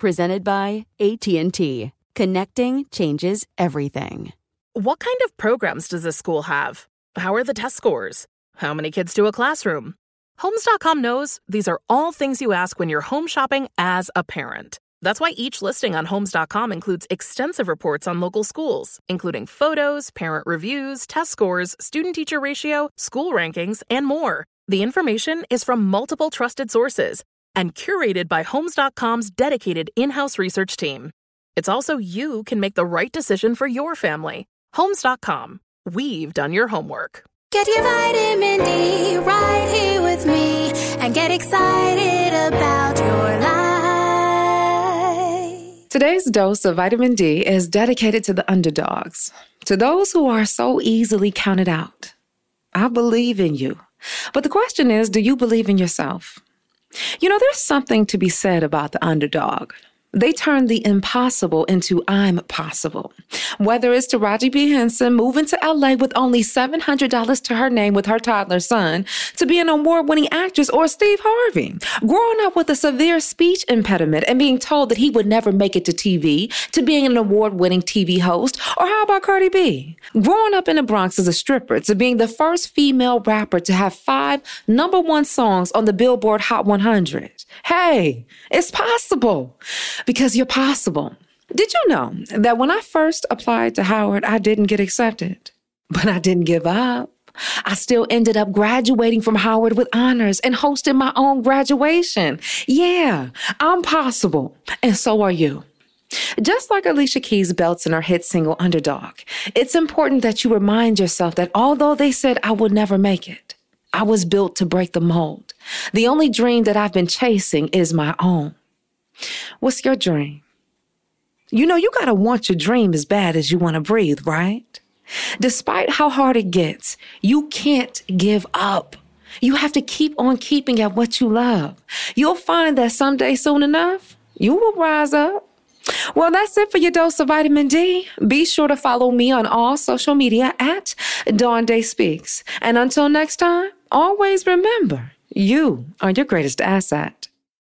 Presented by AT&T. Connecting changes everything. What kind of programs does this school have? How are the test scores? How many kids do a classroom? Homes.com knows these are all things you ask when you're home shopping as a parent. That's why each listing on Homes.com includes extensive reports on local schools, including photos, parent reviews, test scores, student teacher ratio, school rankings, and more. The information is from multiple trusted sources and curated by Homes.com's dedicated in house research team. It's also you can make the right decision for your family. Homes.com. We've done your homework. Get your vitamin D right here with me and get excited about your life. Today's dose of vitamin D is dedicated to the underdogs, to those who are so easily counted out. I believe in you. But the question is do you believe in yourself? You know, there's something to be said about the underdog. They turn the impossible into I'm possible. Whether it's Taraji P. Henson moving to LA with only $700 to her name with her toddler son, to be an award winning actress, or Steve Harvey, growing up with a severe speech impediment and being told that he would never make it to TV, to being an award winning TV host, or how about Cardi B? Growing up in the Bronx as a stripper, to being the first female rapper to have five number one songs on the Billboard Hot 100. Hey, it's possible because you're possible. Did you know that when I first applied to Howard, I didn't get accepted? But I didn't give up. I still ended up graduating from Howard with honors and hosting my own graduation. Yeah, I'm possible. And so are you. Just like Alicia Keys belts in her hit single Underdog, it's important that you remind yourself that although they said I would never make it, I was built to break the mold. The only dream that I've been chasing is my own. What's your dream? You know, you gotta want your dream as bad as you wanna breathe, right? Despite how hard it gets, you can't give up. You have to keep on keeping at what you love. You'll find that someday soon enough, you will rise up. Well, that's it for your dose of vitamin D. Be sure to follow me on all social media at Dawn Day Speaks. And until next time, always remember you are your greatest asset.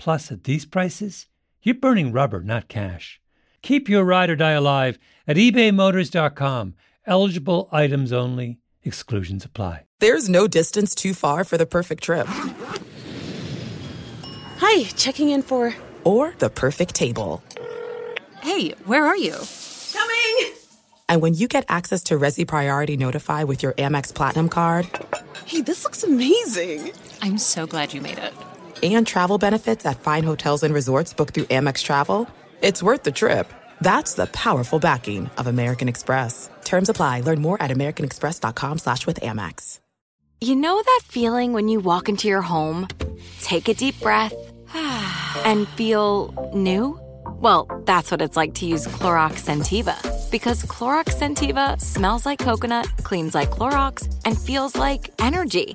Plus, at these prices, You're burning rubber, not cash. Keep your ride or die alive at ebaymotors.com. Eligible items only, exclusions apply. There's no distance too far for the perfect trip. Hi, checking in for. Or the perfect table. Hey, where are you? Coming! And when you get access to Resy Priority Notify with your Amex Platinum card. Hey, this looks amazing! I'm so glad you made it. And travel benefits at fine hotels and resorts booked through Amex Travel. It's worth the trip. That's the powerful backing of American Express. Terms apply. Learn more at americanexpress.com slash with Amex. You know that feeling when you walk into your home, take a deep breath, and feel new? Well, that's what it's like to use Clorox Scentiva. Because Clorox Scentiva smells like coconut, cleans like Clorox, and feels like energy.